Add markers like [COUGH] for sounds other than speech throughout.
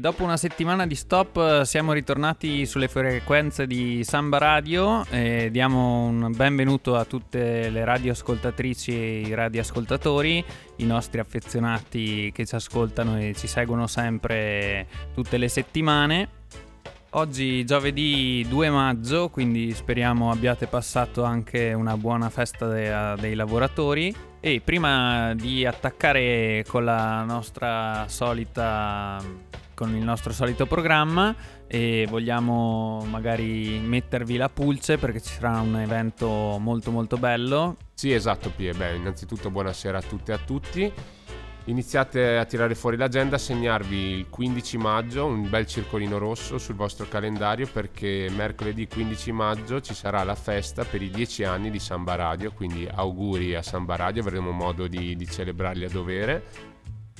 Dopo una settimana di stop eh, siamo ritornati sulle frequenze di Samba Radio e diamo un benvenuto a tutte le radioascoltatrici e i radioascoltatori, i nostri affezionati che ci ascoltano e ci seguono sempre tutte le settimane. Oggi giovedì 2 maggio, quindi speriamo abbiate passato anche una buona festa de- dei lavoratori. E prima di attaccare con la nostra solita con il nostro solito programma e vogliamo magari mettervi la pulce perché ci sarà un evento molto molto bello. Sì, esatto, Pie. Beh, innanzitutto buonasera a tutte e a tutti. Iniziate a tirare fuori l'agenda, segnarvi il 15 maggio un bel circolino rosso sul vostro calendario perché mercoledì 15 maggio ci sarà la festa per i 10 anni di Samba Radio, quindi auguri a Samba Radio, avremo modo di, di celebrarli a dovere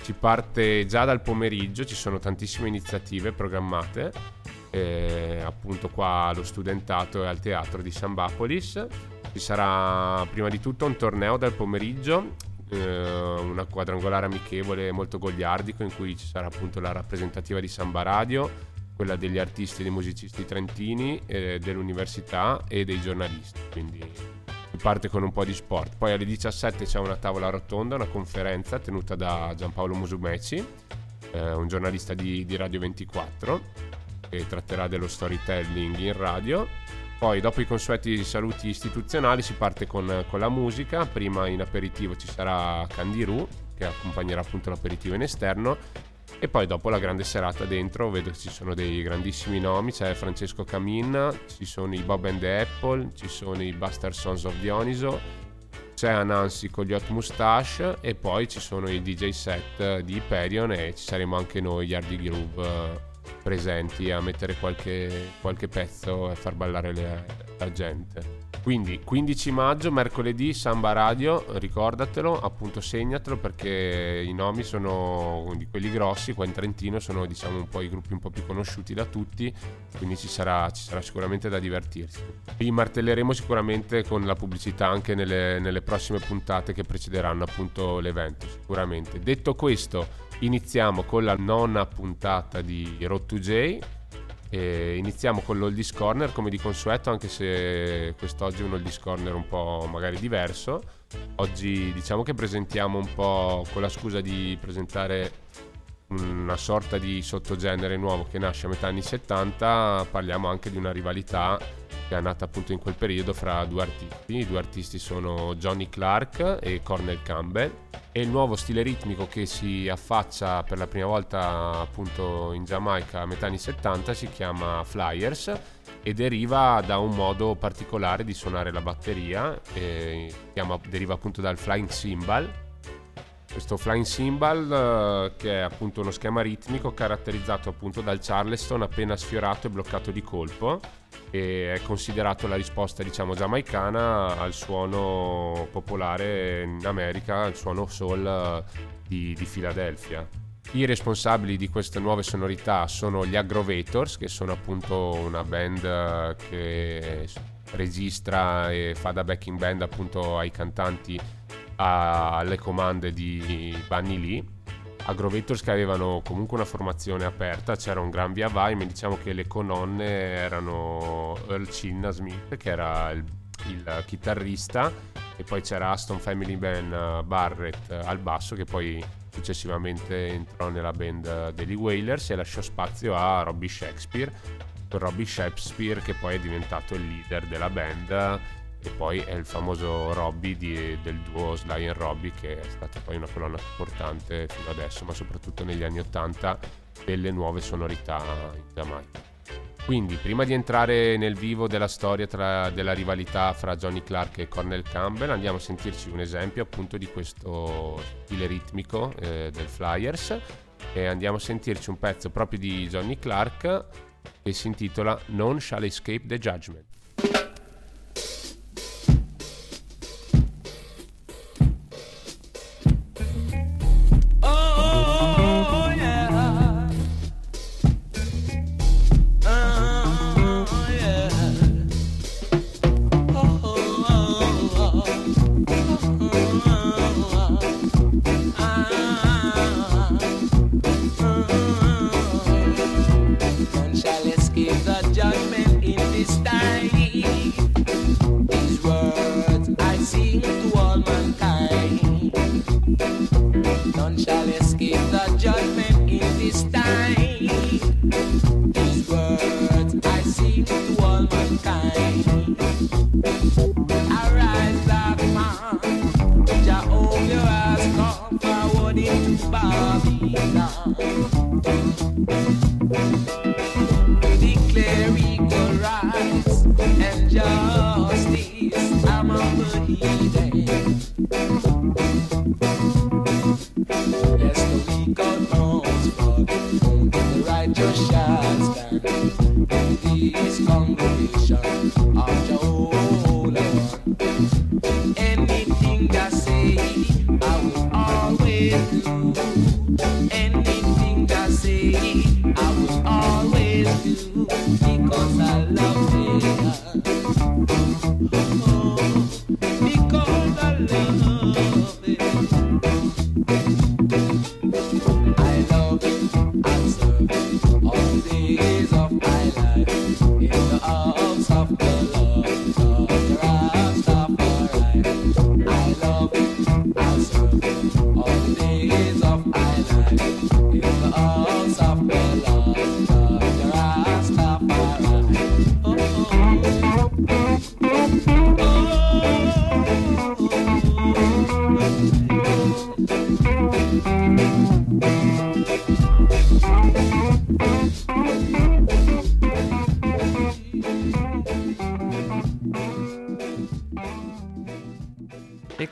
si parte già dal pomeriggio, ci sono tantissime iniziative programmate, eh, appunto qua allo studentato e al teatro di Sambapolis. Ci sarà prima di tutto un torneo dal pomeriggio, eh, una quadrangolare amichevole molto goliardico in cui ci sarà appunto la rappresentativa di Samba Radio, quella degli artisti e dei musicisti trentini, eh, dell'università e dei giornalisti. Quindi si parte con un po' di sport. Poi alle 17 c'è una tavola rotonda, una conferenza tenuta da Giampaolo Musumeci, eh, un giornalista di, di Radio 24, che tratterà dello storytelling in radio. Poi dopo i consueti saluti istituzionali si parte con, con la musica, prima in aperitivo ci sarà Candirù che accompagnerà appunto l'aperitivo in esterno e poi dopo la grande serata dentro vedo che ci sono dei grandissimi nomi, c'è Francesco Camin, ci sono i Bob and the Apple, ci sono i Buster Sons of Dioniso, c'è Anansi con gli Hot Mustache e poi ci sono i DJ set di Hyperion e ci saremo anche noi, gli Hardy Groove, eh, presenti a mettere qualche, qualche pezzo e far ballare le, la gente. Quindi 15 maggio, mercoledì, Samba Radio, ricordatelo, appunto segnatelo perché i nomi sono di quelli grossi, qua in Trentino sono diciamo un po' i gruppi un po' più conosciuti da tutti, quindi ci sarà, ci sarà sicuramente da divertirsi. Vi martelleremo sicuramente con la pubblicità anche nelle, nelle prossime puntate che precederanno appunto l'evento, sicuramente. Detto questo, iniziamo con la nona puntata di Road to J e iniziamo con l'Oldies Corner come di consueto, anche se quest'oggi è un Oldies Corner un po' magari diverso. Oggi diciamo che presentiamo un po' con la scusa di presentare una sorta di sottogenere nuovo che nasce a metà anni 70, parliamo anche di una rivalità che è nata appunto in quel periodo fra due artisti. I due artisti sono Johnny Clark e Cornel Campbell e il nuovo stile ritmico che si affaccia per la prima volta appunto in Giamaica a metà anni 70 si chiama Flyers e deriva da un modo particolare di suonare la batteria, chiama, deriva appunto dal flying cymbal questo flying cymbal eh, che è appunto uno schema ritmico caratterizzato appunto dal charleston appena sfiorato e bloccato di colpo e è considerato la risposta diciamo giamaicana al suono popolare in America, al suono soul eh, di, di Philadelphia. I responsabili di queste nuove sonorità sono gli Aggrovators, che sono appunto una band eh, che registra e fa da backing band appunto ai cantanti alle comande di Bunny Lee. Aggrovators che avevano comunque una formazione aperta, c'era un gran via vai, ma diciamo che le colonne erano Earl Chinna Smith che era il, il chitarrista e poi c'era Aston Family Man Barrett al basso che poi successivamente entrò nella band degli Wailers e lasciò spazio a Robbie Shakespeare, Robbie Shakespeare che poi è diventato il leader della band e poi è il famoso Robby di, del duo Sly and Robby che è stata poi una colonna importante fino adesso ma soprattutto negli anni 80 delle nuove sonorità in Giamaica. Quindi prima di entrare nel vivo della storia tra, della rivalità fra Johnny Clark e Cornel Campbell andiamo a sentirci un esempio appunto di questo stile ritmico eh, del Flyers. E andiamo a sentirci un pezzo proprio di Johnny Clark che si intitola Non Shall Escape the Judgment None shall escape the judgment in this time. These words I sing to all mankind. Arise, black man. Jehovah has come forward into Babylon. Justice among the heathen.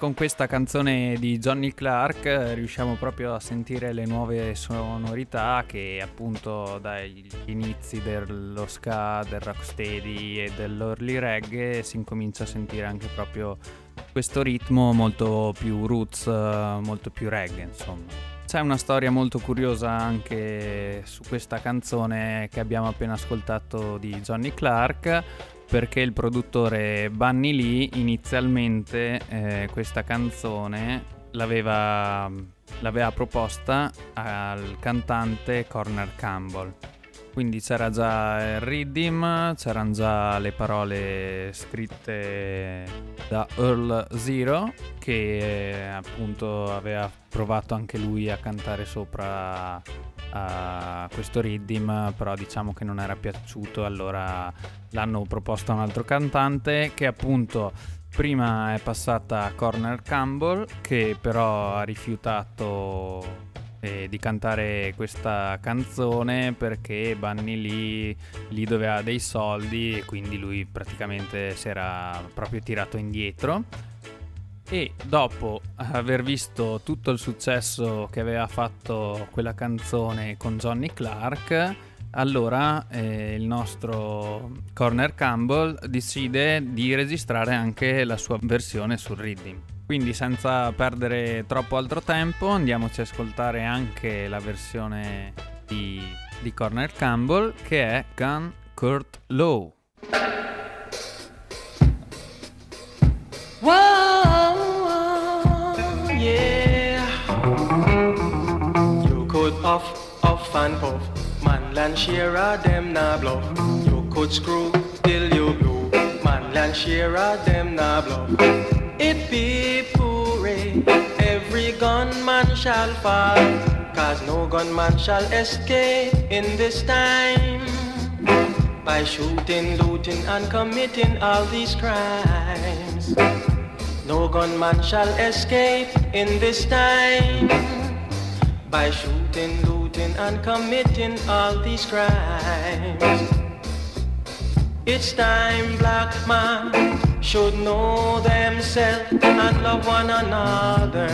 Con questa canzone di Johnny Clark eh, riusciamo proprio a sentire le nuove sonorità che appunto dagli inizi dello ska, del rocksteady e dell'early reggae si incomincia a sentire anche proprio questo ritmo molto più roots, eh, molto più reggae insomma. C'è una storia molto curiosa anche su questa canzone che abbiamo appena ascoltato di Johnny Clark perché il produttore Bunny Lee inizialmente eh, questa canzone l'aveva, l'aveva proposta al cantante Corner Campbell. Quindi c'era già il rhythm, c'erano già le parole scritte da Earl Zero che eh, appunto aveva provato anche lui a cantare sopra a questo rhythm, però diciamo che non era piaciuto, allora l'hanno proposto a un altro cantante che appunto prima è passata a Corner Campbell che però ha rifiutato eh, di cantare questa canzone perché Bunny Lee gli doveva dei soldi e quindi lui praticamente si era proprio tirato indietro e dopo aver visto tutto il successo che aveva fatto quella canzone con Johnny Clark allora eh, il nostro Corner Campbell decide di registrare anche la sua versione sul rhythm. Quindi senza perdere troppo altro tempo andiamoci a ascoltare anche la versione di, di Corner Campbell che è Gun Kurt Low. Puff, puff and puff. Manland Shearer, them nah bluff. You could screw till you blew. Manland Shearer, them nah bluff. It be pooray, eh? every gunman shall fall. Cause no gunman shall escape in this time. By shooting, looting, and committing all these crimes. No gunman shall escape in this time by shooting, looting, and committing all these crimes. It's time black man should know themselves and love one another.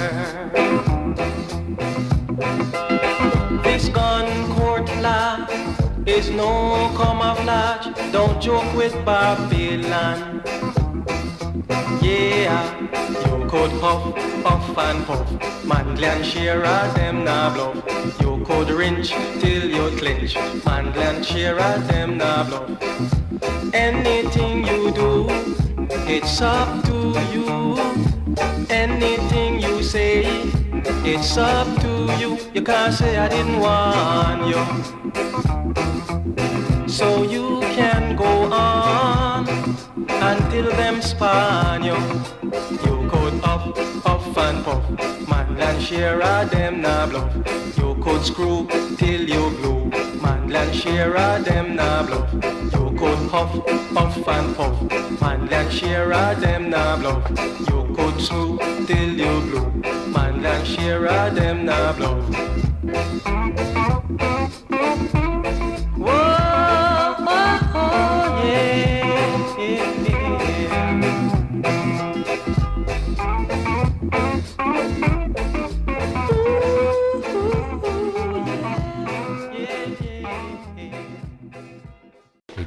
This gun court law is no camouflage. Don't joke with Babylon. Yeah, could puff, puff and puff. Manglan Shearer, them nah bluff. You could wrench till you clinch. Manglan Shearer, them nah bluff. Anything you do, it's up to you. Anything you say, it's up to you. You can't say I didn't want you. So you can go on until them span you. You up, puff and puff. Man and Shearer, them nah bluff. You could screw till you glue. Man and Shearer, them nah bluff. You could huff, puff and puff. Man and share a them nah bluff. You could smoke till you blue. Man and share a them nah bluff.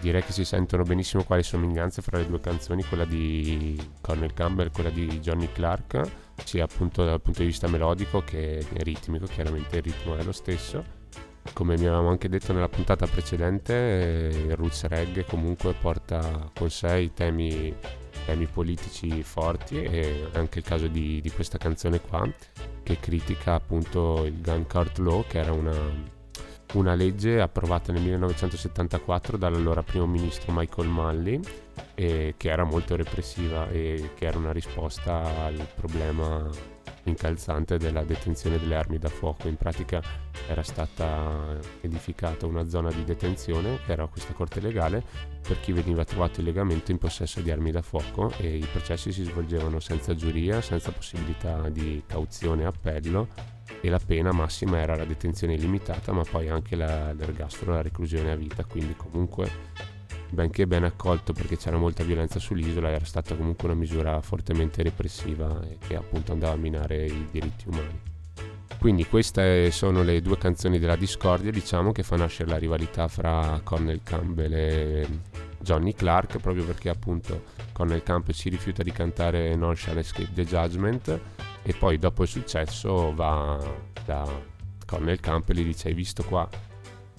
Direi che si sentono benissimo quali somiglianze fra le due canzoni, quella di Cornel Campbell e quella di Johnny Clark, sia appunto dal punto di vista melodico che ritmico, chiaramente il ritmo è lo stesso. Come mi avevamo anche detto nella puntata precedente, eh, il roots reggae comunque porta con sé i temi, temi politici forti e anche il caso di, di questa canzone qua che critica appunto il Gun Court Law che era una, una legge approvata nel 1974 dall'allora primo ministro Michael Malley e che era molto repressiva e che era una risposta al problema incalzante della detenzione delle armi da fuoco. In pratica era stata edificata una zona di detenzione, che era questa corte legale, per chi veniva trovato illegalmente in possesso di armi da fuoco e i processi si svolgevano senza giuria, senza possibilità di cauzione e appello e la pena massima era la detenzione illimitata, ma poi anche la, l'ergastolo, la reclusione a vita, quindi comunque benché ben accolto perché c'era molta violenza sull'isola, era stata comunque una misura fortemente repressiva e che appunto andava a minare i diritti umani. Quindi queste sono le due canzoni della discordia, diciamo, che fa nascere la rivalità fra Cornel Campbell e Johnny Clark, proprio perché appunto Cornel Campbell si rifiuta di cantare Non Shall Escape the Judgment e poi dopo il successo va da Cornel Campbell e gli dice hai visto qua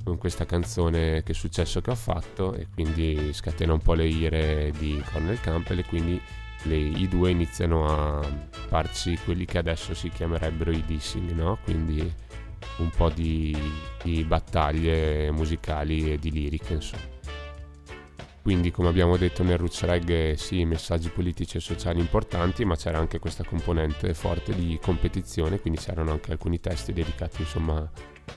con questa canzone che successo che ho fatto e quindi scatena un po' le ire di Cornel Campbell e quindi le- i due iniziano a farci quelli che adesso si chiamerebbero i dissing, no? Quindi un po' di, di battaglie musicali e di liriche, insomma. Quindi, come abbiamo detto nel Roots Reggae, sì, messaggi politici e sociali importanti, ma c'era anche questa componente forte di competizione, quindi c'erano anche alcuni testi dedicati, insomma,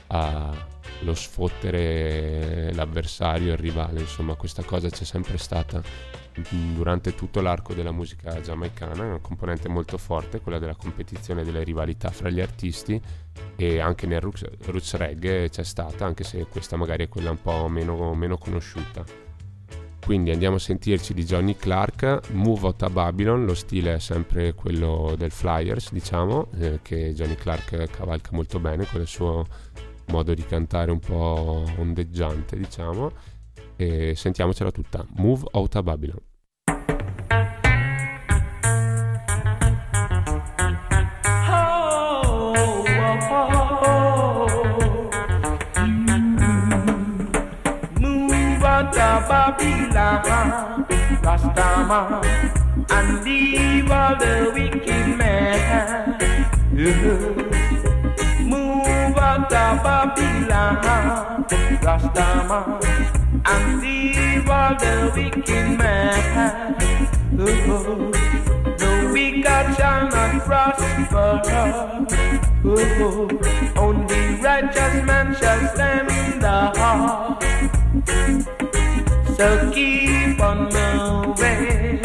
allo sfottere l'avversario, il rivale, insomma, questa cosa c'è sempre stata mm, durante tutto l'arco della musica giamaicana, una componente molto forte, quella della competizione, delle rivalità fra gli artisti e anche nel roots, roots reggae c'è stata, anche se questa magari è quella un po' meno, meno conosciuta. Quindi andiamo a sentirci di Johnny Clark, Move Out a Babylon, lo stile è sempre quello del Flyers, diciamo, eh, che Johnny Clark cavalca molto bene con il suo modo di cantare un po' ondeggiante, diciamo. E sentiamocela tutta, Move Out a Babylon. Babylon, Rastaman, and leave all the wicked men. Move out of Babylon, Rastaman, and leave all the wicked men. The wicked shall not prosper. Oh, only righteous man shall stand. So keep on moving.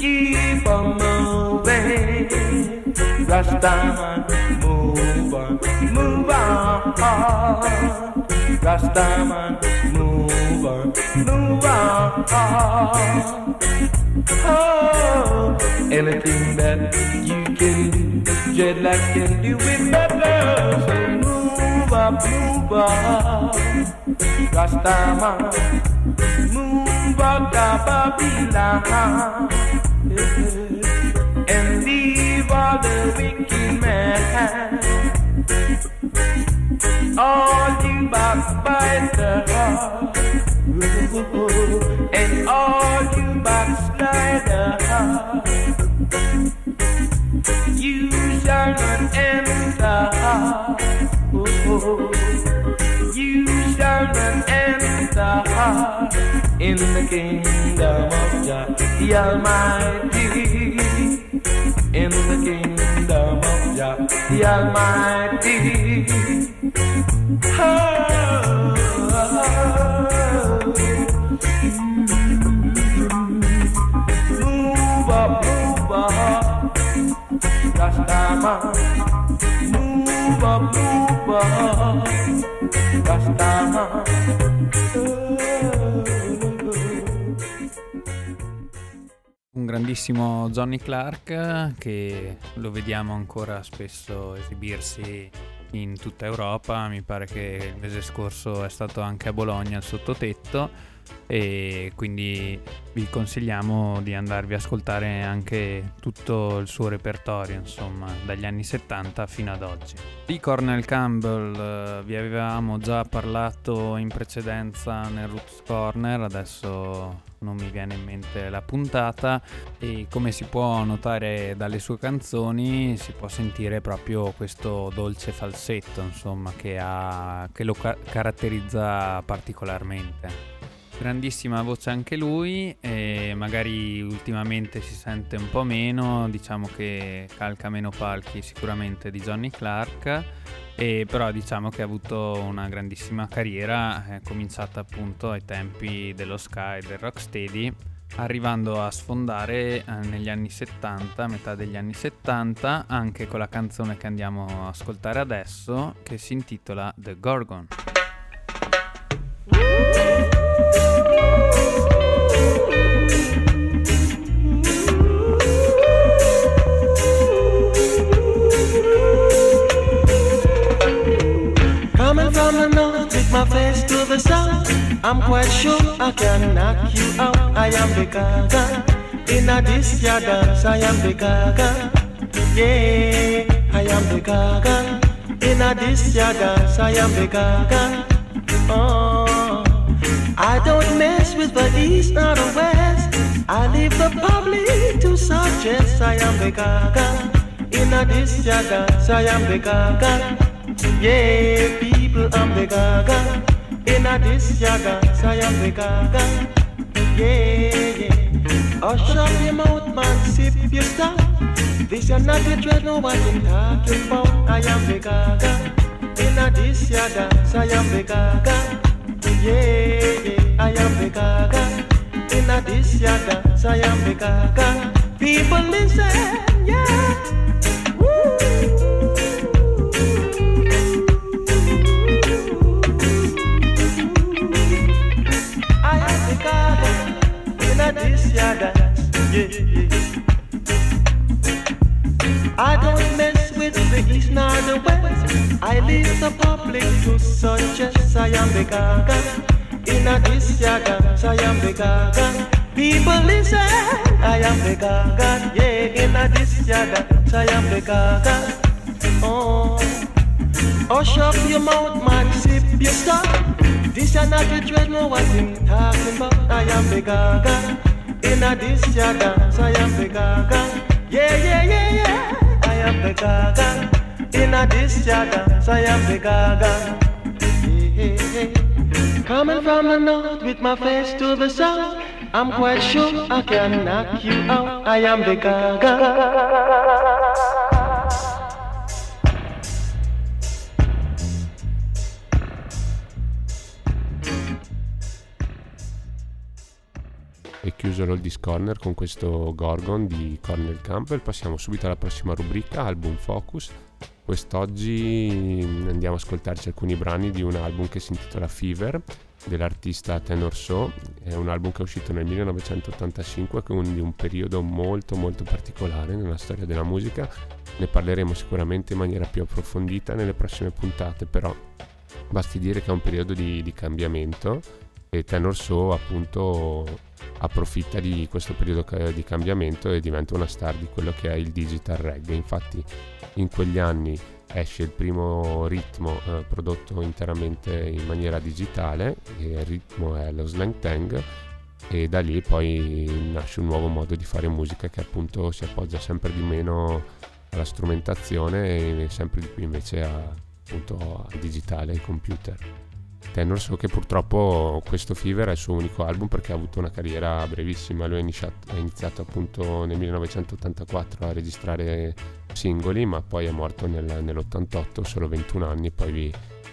Keep on moving. Rastaman, move on, move on. Rastaman, move on, move on. Oh, anything that you can do, dreadlock can do it better. So move up, move up, Rastaman, move out of Babylon, yeah. and leave all the wicked men. All you backbiters and all you backsliders, in the kingdom of Jah, the Almighty. In the kingdom of Jah, the Almighty. Oh, grandissimo Johnny Clark che lo vediamo ancora spesso esibirsi in tutta Europa, mi pare che il mese scorso è stato anche a Bologna al sottotetto e quindi vi consigliamo di andarvi a ascoltare anche tutto il suo repertorio, insomma, dagli anni 70 fino ad oggi. Di Cornel Campbell eh, vi avevamo già parlato in precedenza nel Roots Corner, adesso non mi viene in mente la puntata. E come si può notare dalle sue canzoni si può sentire proprio questo dolce falsetto, insomma, che, ha, che lo ca- caratterizza particolarmente. Grandissima voce anche lui e magari ultimamente si sente un po' meno, diciamo che calca meno palchi sicuramente di Johnny Clark, e però diciamo che ha avuto una grandissima carriera, è cominciata appunto ai tempi dello Sky, del Rocksteady, arrivando a sfondare eh, negli anni 70, metà degli anni 70, anche con la canzone che andiamo a ascoltare adesso, che si intitola The Gorgon. From the north with my face to the south. I'm quite sure I can knock you out. I am the gaga. In a this dance, I am the gaga. Yeah, I am the gaga. In a this dance, I am the gaga. Oh, I don't mess with the east nor the west. I leave the public to suggest I am the gaga. In a this dance, I am the gaga. Yeah, people, I'm the gaga. In a this ya dance, I am the gaga. Yeah, yeah. Oh, Hush up your mouth, man, sip your stuff. This is not the dread, no one can talking about. I am the gaga. In a this ya dance, I am the gaga. Yeah, yeah, I am the gaga. In a this ya dance, I am the gaga. People listen, yeah. I I don't mess with the east nor the west. I leave the public to suggest I am the gaga. In a this I am the gaga. People listen, I am the gaga. Yeah, in a this I am the gaga. Oh, oh hush up your mouth, man, sip. This is not the dread, no thing talking about. I am the gaga. In a this ya dance, I am the gaga. Yeah, yeah, yeah, yeah. I am the gaga. In a this ya dance, I am the gaga. Coming from the north with my face to the south, I'm quite sure I can knock you out. I am the gaga. Chiuso l'Oldies Corner con questo Gorgon di Cornel Campbell, passiamo subito alla prossima rubrica, Album Focus. Quest'oggi andiamo a ascoltarci alcuni brani di un album che si intitola Fever dell'artista Tenor So, è un album che è uscito nel 1985, quindi un periodo molto molto particolare nella storia della musica. Ne parleremo sicuramente in maniera più approfondita nelle prossime puntate, però basti dire che è un periodo di, di cambiamento e Tenor So appunto approfitta di questo periodo di cambiamento e diventa una star di quello che è il digital reggae. Infatti in quegli anni esce il primo ritmo eh, prodotto interamente in maniera digitale, e il ritmo è lo slang tang e da lì poi nasce un nuovo modo di fare musica che appunto si appoggia sempre di meno alla strumentazione e sempre di più invece a, appunto al digitale, ai computer. Tenor so che purtroppo questo Fever è il suo unico album perché ha avuto una carriera brevissima, lui ha iniziato, ha iniziato appunto nel 1984 a registrare singoli ma poi è morto nel, nell'88, solo 21 anni, poi vi,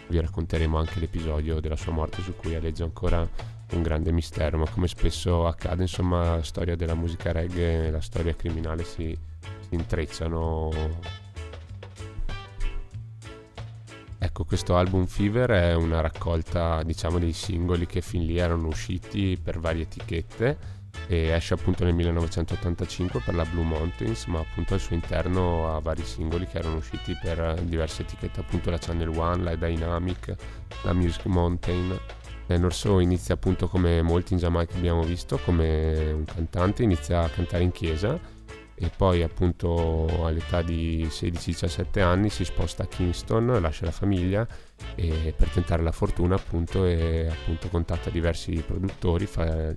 vi racconteremo anche l'episodio della sua morte su cui aleggia ancora un grande mistero, ma come spesso accade, insomma, la storia della musica reggae e la storia criminale si, si intrecciano. Ecco, questo album Fever è una raccolta, diciamo, dei singoli che fin lì erano usciti per varie etichette e esce appunto nel 1985 per la Blue Mountains, ma appunto al suo interno ha vari singoli che erano usciti per diverse etichette, appunto la Channel One, la Dynamic, la Music Mountain. Tenor So inizia appunto come molti in Giamaica abbiamo visto, come un cantante, inizia a cantare in chiesa e poi appunto all'età di 16-17 anni si sposta a Kingston, lascia la famiglia per tentare la fortuna appunto e appunto contatta diversi produttori, fa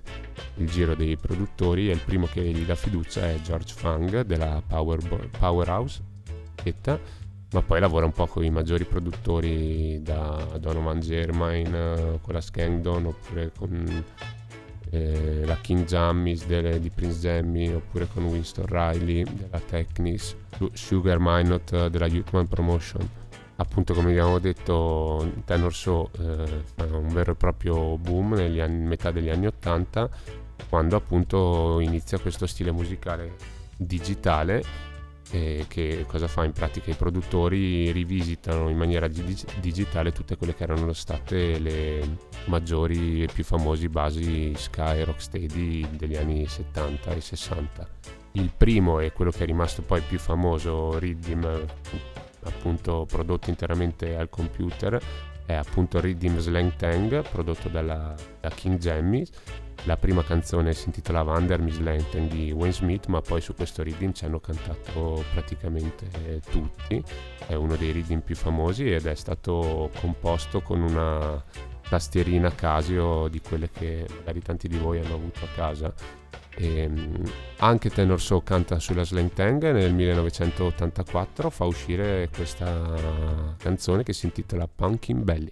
il giro dei produttori e il primo che gli dà fiducia è George Fang della Power Powerhouse etichetta, ma poi lavora un po' con i maggiori produttori da Donovan Germain con la Skangdon oppure con eh, la King Jammies delle, di Prince Jammy oppure con Winston Riley della Technis, Sugar Minot della Youthman Promotion. Appunto come abbiamo detto Tenor So eh, fa un vero e proprio boom negli anni, metà degli anni 80 quando appunto inizia questo stile musicale digitale e che cosa fa in pratica i produttori rivisitano in maniera dig- digitale tutte quelle che erano state le maggiori e più famosi basi Sky e Rocksteady degli anni 70 e 60 il primo è quello che è rimasto poi più famoso Riddim appunto prodotto interamente al computer è appunto Riddim Slang Tang prodotto dalla, da King Jammy la prima canzone si intitolava Under Miss Lantern di Wayne Smith, ma poi su questo reading ci hanno cantato praticamente tutti. È uno dei reading più famosi ed è stato composto con una tastierina Casio di quelle che magari tanti di voi hanno avuto a casa. E, anche Tenor So canta sulla Slang Tang nel 1984 fa uscire questa canzone che si intitola Pumpkin Belly.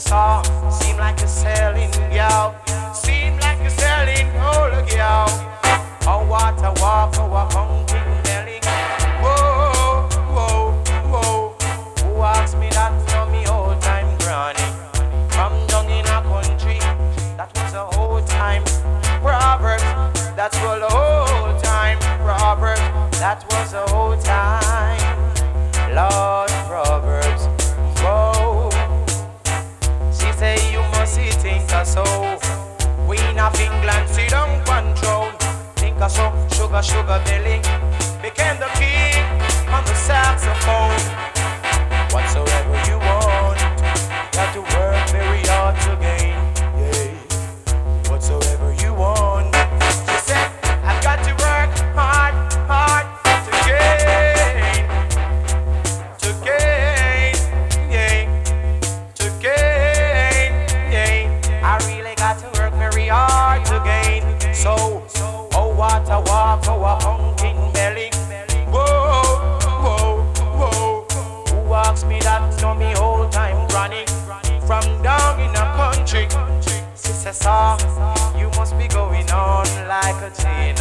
saw, seem like a selling gal. Seem like oh, a selling old gal. Oh what a walk, oh a pumpkin belly. Whoa, whoa, whoa. Who asked me that from me old time granny? From down in a country, that was a old time proverb. That was a old time proverb. That was a old time. Lord of England, sit down control. Think a so, sugar, sugar belly. Became the king on the saxophone. Whatsoever you want, got to work very hard to gain.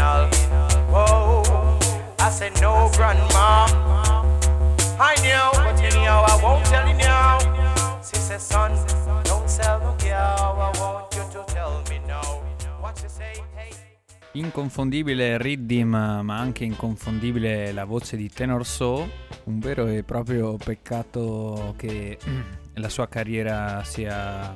Channel. Whoa, I said no, grandma. I knew, but anyhow I won't tell you now. Sister son, don't sell no cow. I want you to tell me now. What you say? Inconfondibile il riddim, ma anche inconfondibile la voce di Tenor So, un vero e proprio peccato che [CLEARS THROAT] la sua carriera sia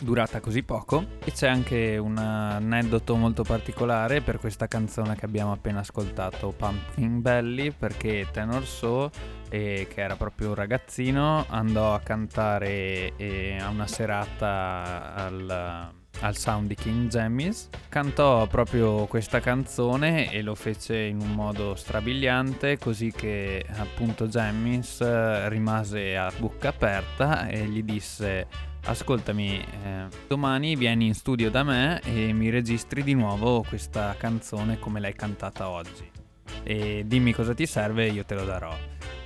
durata così poco. E c'è anche un aneddoto molto particolare per questa canzone che abbiamo appena ascoltato, Pumpkin Belly, perché Tenor So, eh, che era proprio un ragazzino, andò a cantare eh, a una serata al al sound di King Jammies, cantò proprio questa canzone e lo fece in un modo strabiliante così che appunto Jammies eh, rimase a bocca aperta e gli disse ascoltami eh, domani vieni in studio da me e mi registri di nuovo questa canzone come l'hai cantata oggi e dimmi cosa ti serve e io te lo darò.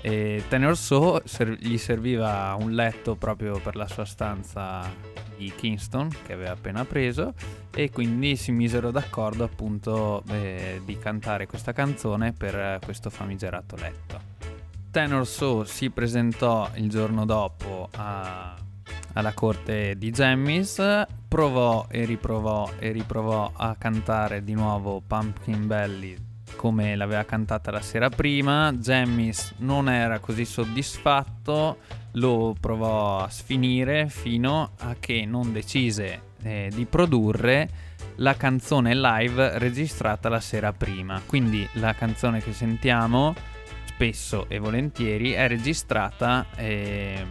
E Tenor So ser- gli serviva un letto proprio per la sua stanza di Kingston che aveva appena preso e quindi si misero d'accordo appunto eh, di cantare questa canzone per questo famigerato letto. Tenor So si presentò il giorno dopo a- alla corte di Jammies, provò e riprovò e riprovò a cantare di nuovo Pumpkin Belly come l'aveva cantata la sera prima. Jammies non era così soddisfatto, lo provò a sfinire fino a che non decise eh, di produrre la canzone live registrata la sera prima. Quindi la canzone che sentiamo spesso e volentieri è registrata eh,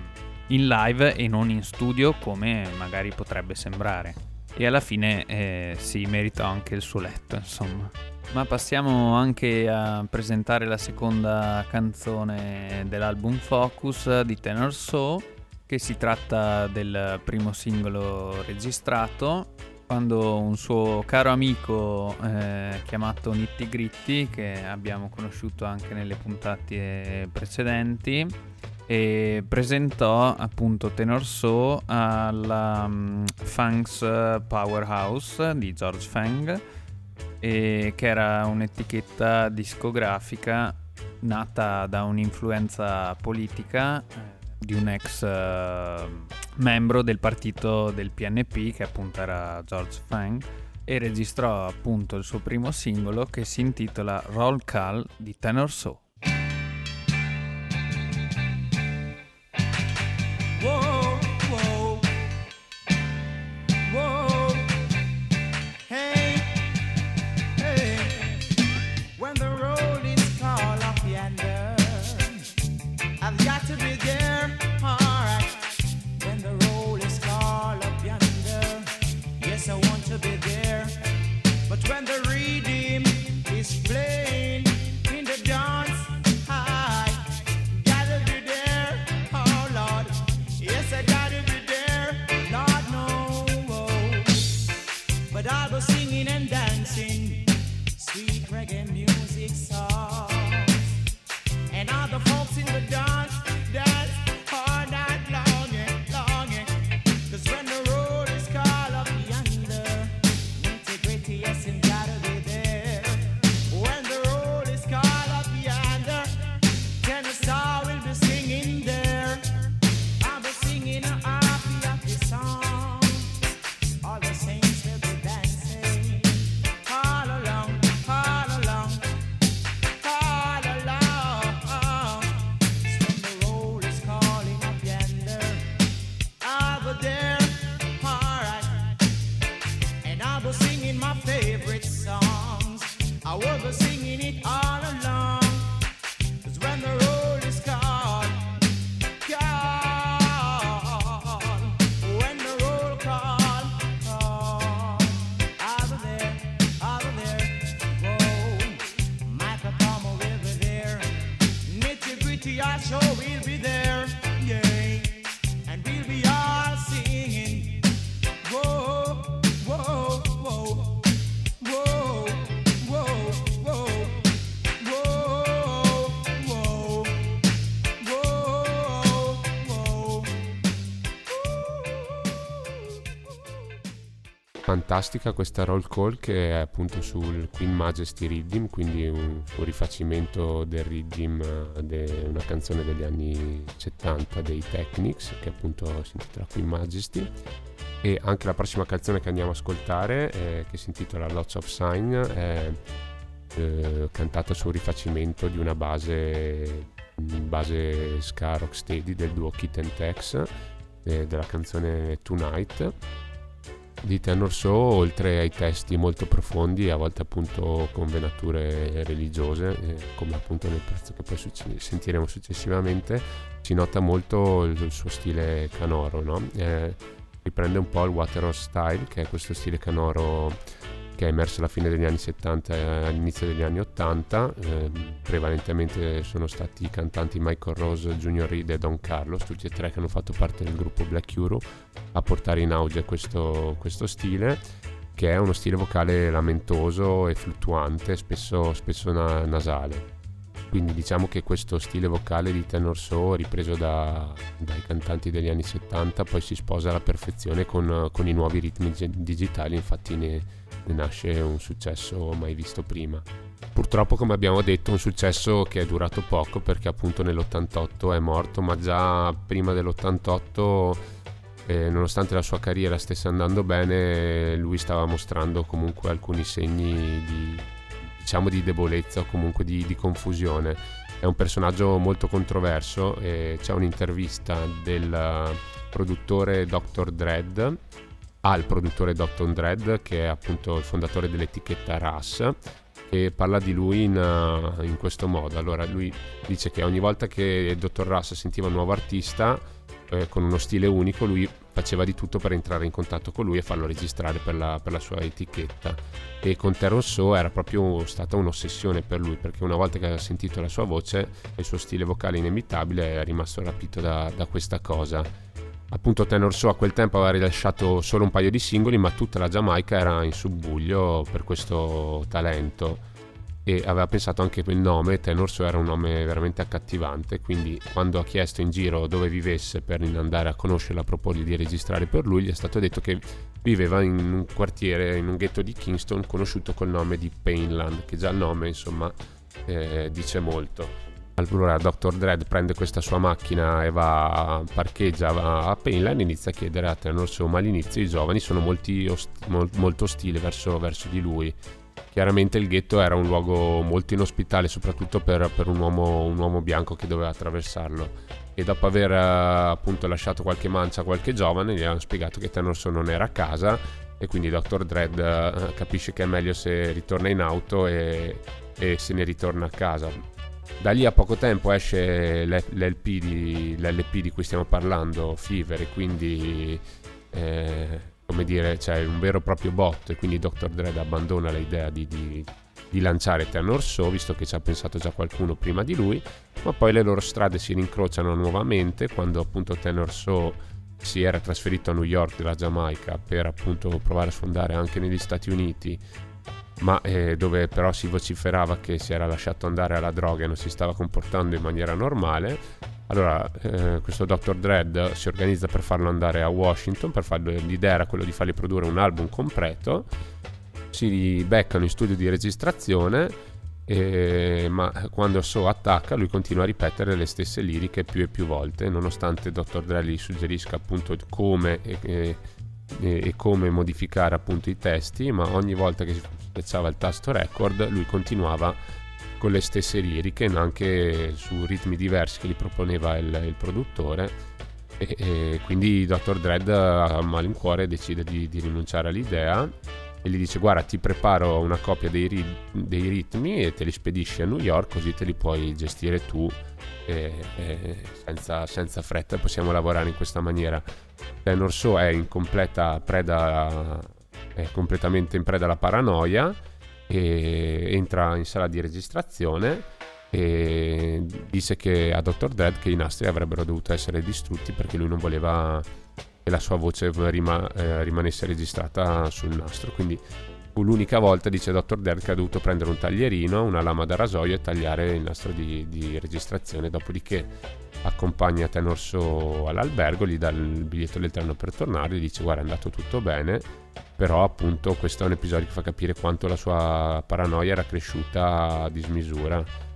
in live e non in studio come magari potrebbe sembrare. E alla fine eh, si meritò anche il suo letto, insomma. Ma passiamo anche a presentare la seconda canzone dell'album Focus di Tenor So, che si tratta del primo singolo registrato quando un suo caro amico eh, chiamato Nitty Gritty, che abbiamo conosciuto anche nelle puntate precedenti, e presentò appunto Tenor So alla um, Funk's Powerhouse di George Fang e che era un'etichetta discografica nata da un'influenza politica eh, di un ex eh, membro del partito del PNP che appunto era George Fang e registrò appunto il suo primo singolo che si intitola Roll Call di Tenor So. Fantastica questa roll call che è appunto sul Queen Majesty Rhythm, quindi un, un rifacimento del rhythm eh, di una canzone degli anni 70 dei Technics che appunto si intitola Queen Majesty. E anche la prossima canzone che andiamo a ascoltare eh, che si intitola Lots of Sign è eh, cantata sul rifacimento di una base base ska rocksteady del duo Kit and Tex eh, della canzone Tonight di Tenor So, oltre ai testi molto profondi, a volte appunto con venature religiose, eh, come appunto nel pezzo che poi succe- sentiremo successivamente, si nota molto il, il suo stile canoro, no? Eh, riprende un po' il Waterhouse Style, che è questo stile canoro che è emerso alla fine degli anni 70 e all'inizio degli anni 80. Eh, prevalentemente sono stati i cantanti Michael Rose, Junior Reed e Don Carlos, tutti e tre che hanno fatto parte del gruppo Black Euro, a portare in auge questo, questo stile che è uno stile vocale lamentoso e fluttuante, spesso, spesso na- nasale. Quindi diciamo che questo stile vocale di tenor so, ripreso da- dai cantanti degli anni 70, poi si sposa alla perfezione con, con i nuovi ritmi gi- digitali, infatti ne, ne nasce un successo mai visto prima. Purtroppo, come abbiamo detto, un successo che è durato poco perché appunto nell'88 è morto, ma già prima dell'88 eh, nonostante la sua carriera stesse andando bene, lui stava mostrando comunque alcuni segni di, diciamo, di debolezza o comunque di, di confusione. È un personaggio molto controverso e c'è un'intervista del eh, produttore Dr. Dredd al produttore Dr. Dredd che è appunto il fondatore dell'etichetta RAS e parla di lui in, eh, in questo modo. Allora lui dice che ogni volta che il Dr. Russ sentiva un nuovo artista eh, con uno stile unico, lui faceva di tutto per entrare in contatto con lui e farlo registrare per la, per la sua etichetta. E con Terror So era proprio stata un'ossessione per lui, perché una volta che aveva sentito la sua voce e il suo stile vocale inimitabile, è rimasto rapito da, da questa cosa. Appunto Tenor So a quel tempo aveva rilasciato solo un paio di singoli, ma tutta la Giamaica era in subbuglio per questo talento e aveva pensato anche che il nome Tenor So era un nome veramente accattivante, quindi quando ha chiesto in giro dove vivesse per andare a conoscerla a proporgli di registrare per lui, gli è stato detto che viveva in un quartiere, in un ghetto di Kingston conosciuto col nome di Painland, che già il nome insomma eh, dice molto. Allora Dr. Dredd prende questa sua macchina e va, parcheggia a Painland e inizia a chiedere a Tenor ma all'inizio i giovani sono ost- mol- molto ostili verso, verso di lui. Chiaramente il ghetto era un luogo molto inospitale, soprattutto per, per un, uomo, un uomo bianco che doveva attraversarlo. E dopo aver appunto lasciato qualche mancia a qualche giovane, gli hanno spiegato che Tenor So non era a casa e quindi Dr. Dredd eh, capisce che è meglio se ritorna in auto e, e se ne ritorna a casa. Da lì a poco tempo esce l'LP di, l'LP di cui stiamo parlando, Fever, e quindi eh, come dire c'è un vero e proprio bot e quindi Dr. Dredd abbandona l'idea di, di, di lanciare Tenor So, visto che ci ha pensato già qualcuno prima di lui, ma poi le loro strade si rincrociano nuovamente quando appunto Tenor So si era trasferito a New York della Giamaica per appunto provare a sfondare anche negli Stati Uniti ma eh, dove però si vociferava che si era lasciato andare alla droga e non si stava comportando in maniera normale. Allora, eh, questo Dr. Dredd si organizza per farlo andare a Washington, per farlo, l'idea era quello di fargli produrre un album completo, si beccano in studio di registrazione, eh, ma quando So attacca lui continua a ripetere le stesse liriche più e più volte, nonostante Dr. Dredd gli suggerisca appunto come... e come modificare appunto i testi, ma ogni volta che si schiacciava il tasto record lui continuava con le stesse liriche, anche su ritmi diversi che gli proponeva il, il produttore. E, e quindi Dr. Dredd a malincuore decide di, di, rinunciare all'idea e gli dice guarda ti preparo una copia dei, ri- dei, ritmi e te li spedisci a New York così te li puoi gestire tu e, e senza, senza fretta possiamo lavorare in questa maniera Tenor So è in completa preda, è completamente in preda alla paranoia e entra in sala di registrazione e disse che a Dr. Dead che i nastri avrebbero dovuto essere distrutti perché lui non voleva che la sua voce rima, eh, rimanesse registrata sul nastro. Quindi fu l'unica volta, dice Dr. Dead, che ha dovuto prendere un taglierino, una lama da rasoio e tagliare il nastro di, di registrazione. Dopodiché accompagna Tenor So all'albergo, gli dà il biglietto del treno per tornare, gli dice guarda è andato tutto bene, però appunto questo è un episodio che fa capire quanto la sua paranoia era cresciuta a dismisura.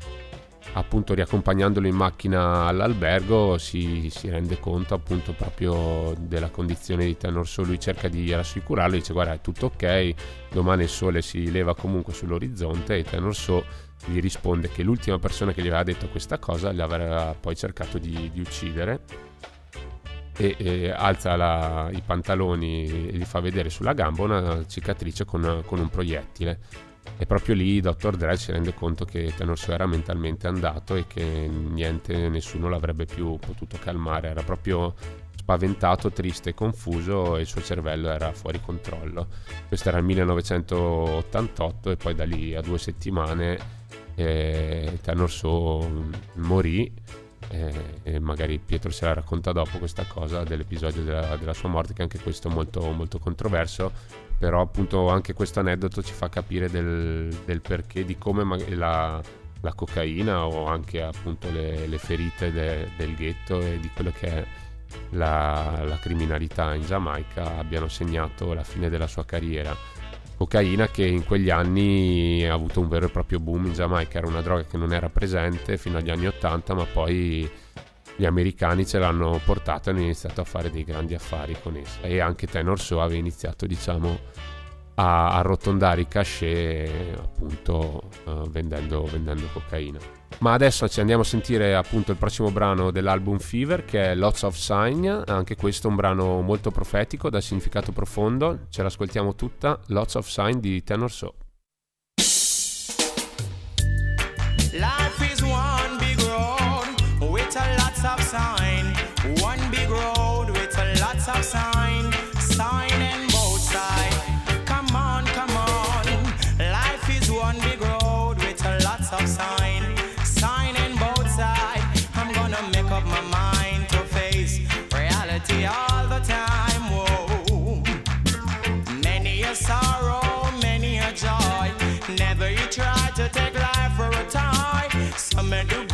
Appunto riaccompagnandolo in macchina all'albergo si, si rende conto appunto proprio della condizione di Tenor So, lui cerca di rassicurarlo, dice guarda è tutto ok, domani il sole si leva comunque sull'orizzonte e Tenor So gli risponde che l'ultima persona che gli aveva detto questa cosa l'aveva poi cercato di, di uccidere e, e alza la- i pantaloni e gli fa vedere sulla gamba una cicatrice con, con un proiettile. E proprio lì Dr. Dre si rende conto che Sue era mentalmente andato e che niente, nessuno l'avrebbe più potuto calmare. Era proprio spaventato, triste confuso e il suo cervello era fuori controllo. Questo era il 1988 e poi da lì a due settimane eh, Sue morì eh, magari Pietro se la racconta dopo questa cosa dell'episodio della, della sua morte che anche questo è molto, molto controverso però appunto anche questo aneddoto ci fa capire del, del perché di come ma- la, la cocaina o anche appunto le, le ferite de- del ghetto e di quello che è la, la criminalità in Giamaica abbiano segnato la fine della sua carriera. Cocaina che in quegli anni ha avuto un vero e proprio boom in Giamaica. Era una droga che non era presente fino agli anni 80 ma poi gli americani ce l'hanno portata e hanno iniziato a fare dei grandi affari con essa. E anche Tenor Sue aveva iniziato diciamo a arrotondare i cachet appunto eh, vendendo, vendendo cocaina. Ma adesso ci andiamo a sentire appunto il prossimo brano dell'album Fever che è Lots of Sign. Anche questo è un brano molto profetico dal significato profondo. Ce l'ascoltiamo tutta Lots of Sign di Tenor Sue Life brand new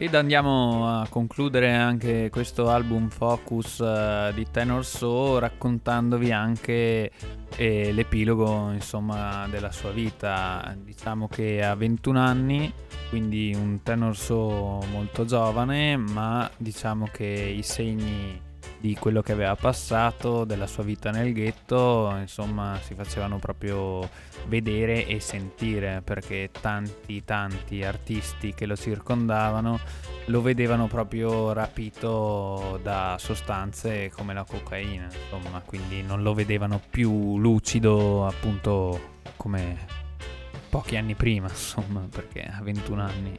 Ed andiamo a concludere anche questo album Focus eh, di Tenor So raccontandovi anche eh, l'epilogo insomma della sua vita. Diciamo che ha 21 anni, quindi un Tenor So molto giovane, ma diciamo che i segni di quello che aveva passato, della sua vita nel ghetto, insomma, si facevano proprio vedere e sentire perché tanti tanti artisti che lo circondavano lo vedevano proprio rapito da sostanze come la cocaina, insomma, quindi non lo vedevano più lucido appunto come pochi anni prima, [LAUGHS] insomma, perché a 21 anni.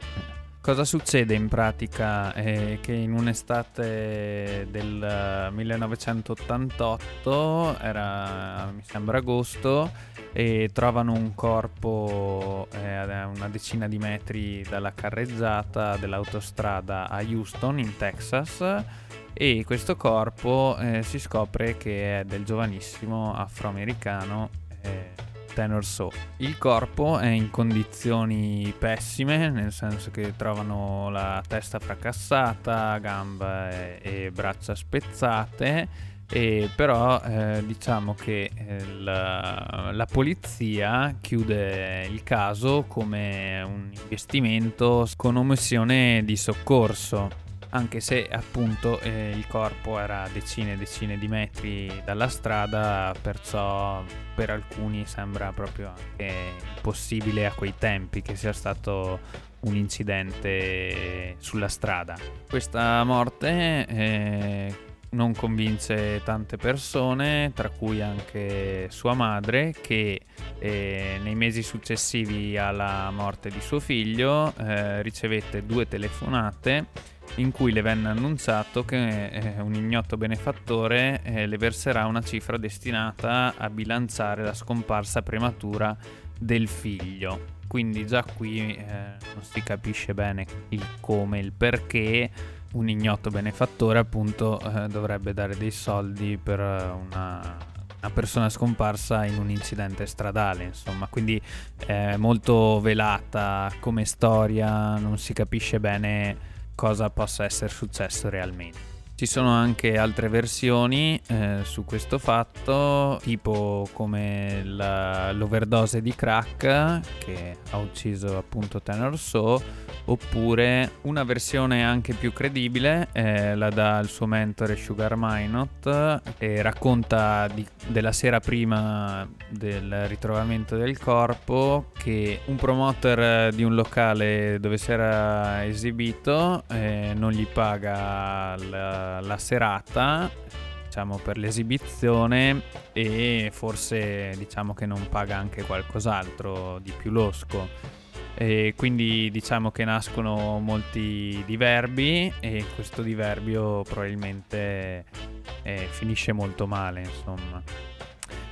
Cosa succede in pratica? È che in un'estate del eh, 1988, era mi sembra agosto, e trovano un corpo eh, a una decina di metri dalla carreggiata dell'autostrada a Houston in Texas e questo corpo eh, si scopre che è del giovanissimo afroamericano Tenor So. Il corpo è in condizioni pessime, nel senso che trovano la testa fracassata, gambe e braccia spezzate E però eh, diciamo che eh, la, la polizia chiude il caso come un investimento con omissione di soccorso anche se appunto eh, il corpo era decine e decine di metri dalla strada, perciò per alcuni sembra proprio anche impossibile a quei tempi che sia stato un incidente sulla strada. Questa morte eh, non convince tante persone, tra cui anche sua madre, che eh, nei mesi successivi alla morte di suo figlio eh, ricevette due telefonate in cui le venne annunciato che eh, un ignoto benefattore eh, le verserà una cifra destinata a bilanciare la scomparsa prematura del figlio. Quindi già qui eh, non si capisce bene il come, il perché un ignoto benefattore appunto eh, dovrebbe dare dei soldi per una, una persona scomparsa in un incidente stradale, insomma, quindi è molto velata come storia, non si capisce bene cosa possa essere successo realmente. Ci sono anche altre versioni eh, su questo fatto, tipo come la, l'overdose di crack che ha ucciso appunto Tenor So, oppure una versione anche più credibile eh, la dà il suo mentore Sugar Minot e racconta di, della sera prima del ritrovamento del corpo che un promoter di un locale dove si era esibito eh, non gli paga la la serata diciamo per l'esibizione e forse diciamo che non paga anche qualcos'altro di più losco. E quindi diciamo che nascono molti diverbi e questo diverbio probabilmente eh, finisce molto male insomma.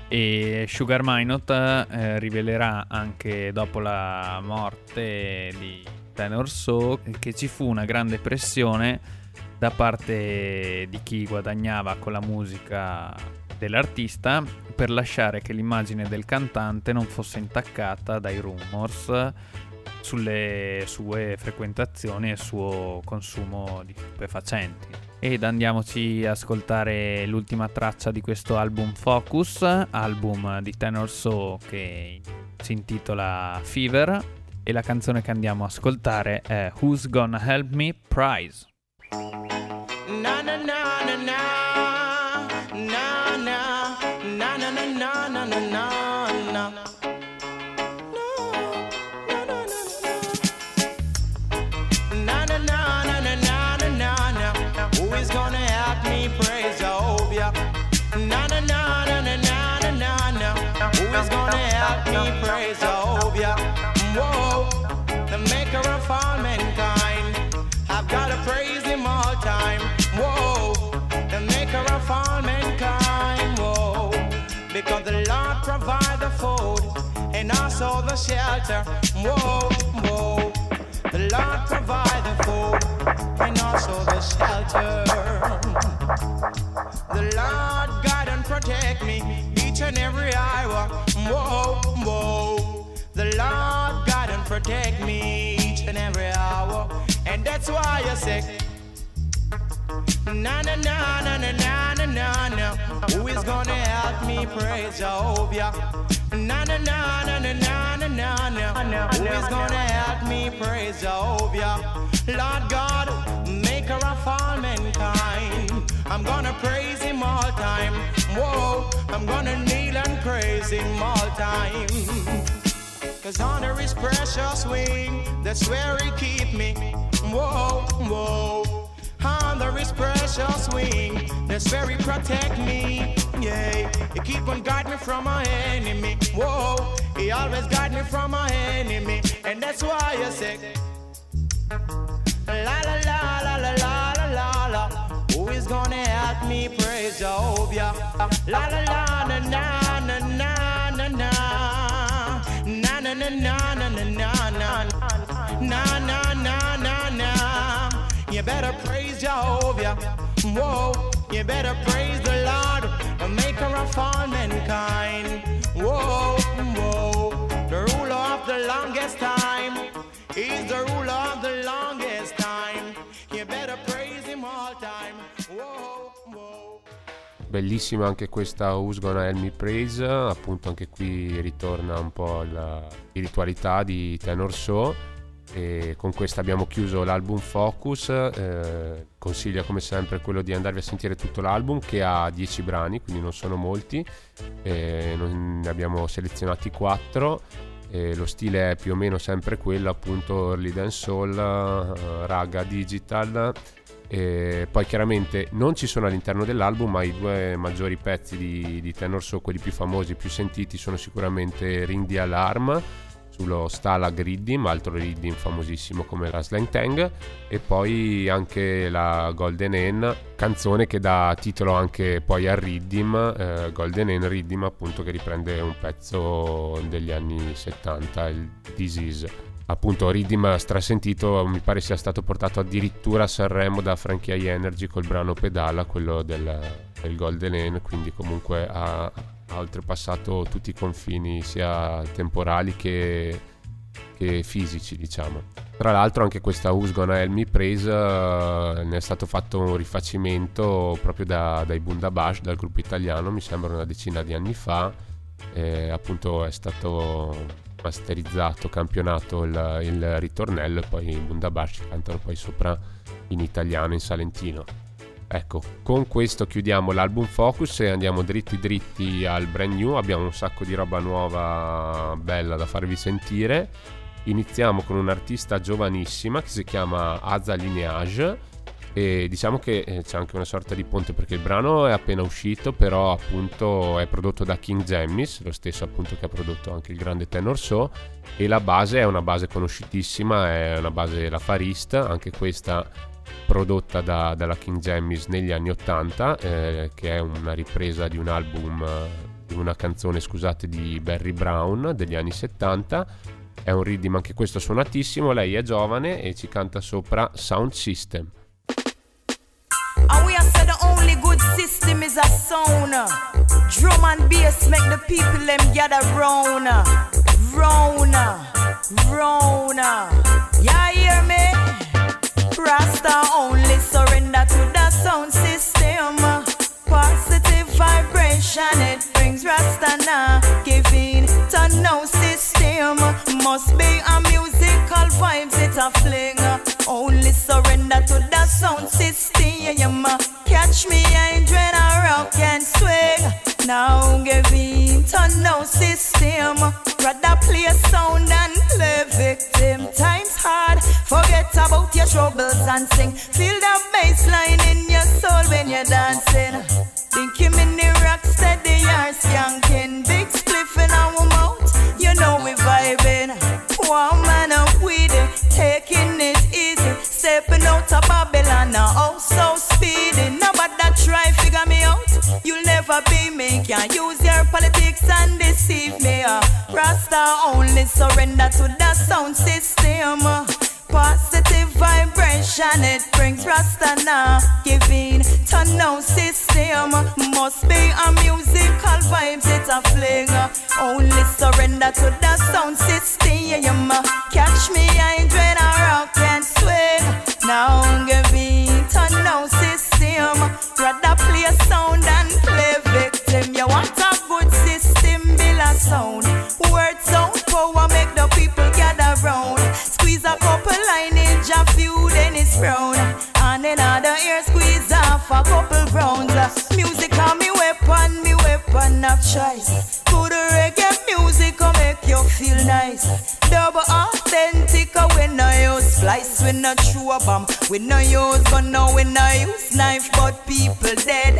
E Sugar Minot eh, rivelerà anche dopo la morte di Tenor So che ci fu una grande pressione da parte di chi guadagnava con la musica dell'artista per lasciare che l'immagine del cantante non fosse intaccata dai rumors sulle sue frequentazioni e il suo consumo di stupefacenti. Ed andiamoci a ascoltare l'ultima traccia di questo album Focus, album di Tenor So che si intitola Fever e la canzone che andiamo a ascoltare è Who's Gonna Help Me Prize. Na na na na na and also the shelter. Whoa, whoa. The Lord provide the food and also the shelter. The Lord guide and protect me each and every hour. Whoa, whoa. The Lord guide and protect me each and every hour. And that's why I say, Na na na na na na na na. Who is gonna help me praise Jehovah? Na na na na na na na na. Who is gonna help me praise Jehovah? Lord God, maker of all mankind. I'm gonna praise him all time. Whoa, I'm gonna kneel and praise him all time. Cause honor is precious wing, that's where he keep me. Whoa, whoa. Honor is precious wing, that's he protect me. Yeah, he keep on guard me from my enemy. Whoa, he always guide me from my enemy. And that's why I say, La la la la la la la la. Who is gonna help me praise Jehovah? La la la na na na na. Na na na na na na na na na na na na na. You better praise Jehovah. Whoa, you better praise the Lord, the maker of all mankind. Whoa, whoa, the ruler of the longest time. He's the ruler of the longest time. You better praise him all time. Bellissima anche questa Who's Gonna Help Me Praise, appunto anche qui ritorna un po' la spiritualità di Tenor So e con questa abbiamo chiuso l'album Focus, eh, consiglio come sempre quello di andarvi a sentire tutto l'album che ha 10 brani, quindi non sono molti, eh, non- ne abbiamo selezionati 4 e lo stile è più o meno sempre quello appunto early dance soul, eh, raga digital. E poi chiaramente non ci sono all'interno dell'album, ma i due maggiori pezzi di, di Tenor Soul, quelli più famosi, più sentiti, sono sicuramente Ring di Alarm sullo Stalag Riddim, altro Riddim famosissimo come la Slang Tang, e poi anche la Golden Hen, canzone che dà titolo anche poi al Riddim, eh, Golden Hen Riddim appunto che riprende un pezzo degli anni 70, il Disease appunto Riddim strasentito mi pare sia stato portato addirittura a Sanremo da Frankie Energy col brano Pedala quello del, del Golden N quindi comunque ha, ha oltrepassato tutti i confini sia temporali che, che fisici diciamo tra l'altro anche questa Help Me Praise eh, ne è stato fatto un rifacimento proprio da- dai Bundabash dal gruppo italiano mi sembra una decina di anni fa e appunto è stato masterizzato, campionato il, il ritornello e poi i Bundabash cantano poi sopra in italiano, in salentino. Ecco, con questo chiudiamo l'album Focus e andiamo dritti dritti al brand new, abbiamo un sacco di roba nuova bella da farvi sentire. Iniziamo con un'artista giovanissima che si chiama Aza Lineage e diciamo che eh, c'è anche una sorta di ponte perché il brano è appena uscito però appunto è prodotto da King Jammis lo stesso appunto che ha prodotto anche il grande Tenor So e la base è una base conosciutissima è una base la Farist anche questa prodotta da- dalla King Jammis negli anni 80 eh, che è una ripresa di un album eh, di una canzone scusate di Barry Brown degli anni 70 è un riddim anche questo suonatissimo lei è giovane e ci canta sopra Sound System And we said the only good system is a sound. Drum and bass make the people them gather round. Round, round. Yeah, hear me? Rasta only surrender to the sound system. Positive vibration, it brings Rasta now. Giving to no system. Must be a musical vibes, it a fling. Only surrender to the sound system. Catch me angel and rock and swing. Now giving to no system. Rather play a sound and play troubles and sing. Feel the bass line in your soul when you're dancing. Think you mini rock steady or skanking. Big spliff in our mouth, you know we vibing. One man with it, taking it easy. Stepping out of Babylon now, oh so speedy. Nobody that try figure me out. You'll never be me. Can't use your politics and deceive me. Uh. Rasta only surrender to the sound system. Positive vibration, it brings Rasta now. Giving to no system. Must be a musical vibes, it's a fling. Only surrender to the sound system. Catch me, I dread a rock and swing. Now giving off a couple rounds. Music on me weapon, me weapon of choice. Good reggae music will make you feel nice. Double authentic, uh, we no use splice, we no chew a bomb. We no use gun, no, we no use knife, but people dead.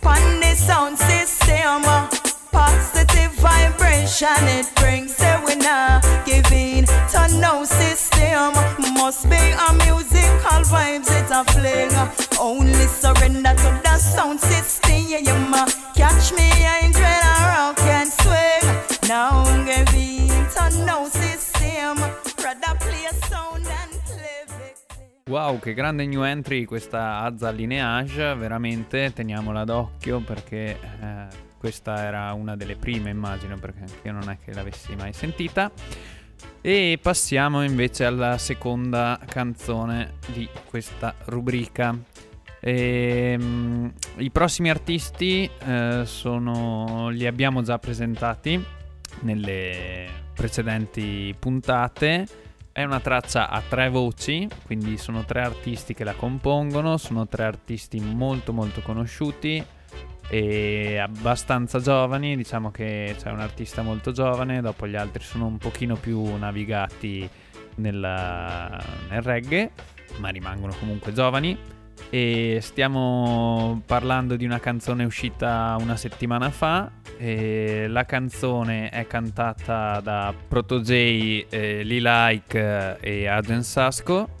Pan the sound system, uh, positive vibration it brings. Say we not giving to no system. Must be a musical vibes, Only surrender to the sound system. Catch me, I ain't dread a rock and swing. Now giving to no system. Rather play a sound and. Wow, che grande new entry questa Azza Lineage, veramente teniamola d'occhio perché eh, questa era una delle prime immagino perché io non è che l'avessi mai sentita. E passiamo invece alla seconda canzone di questa rubrica. Ehm, I prossimi artisti eh, sono, li abbiamo già presentati nelle precedenti puntate. È una traccia a tre voci, quindi sono tre artisti che la compongono, sono tre artisti molto molto conosciuti e abbastanza giovani, diciamo che c'è un artista molto giovane, dopo gli altri sono un pochino più navigati nella- nel reggae, ma rimangono comunque giovani. E stiamo parlando di una canzone uscita una settimana fa. La canzone è cantata da Proto J, eh, Lee Like e Agent Sasco.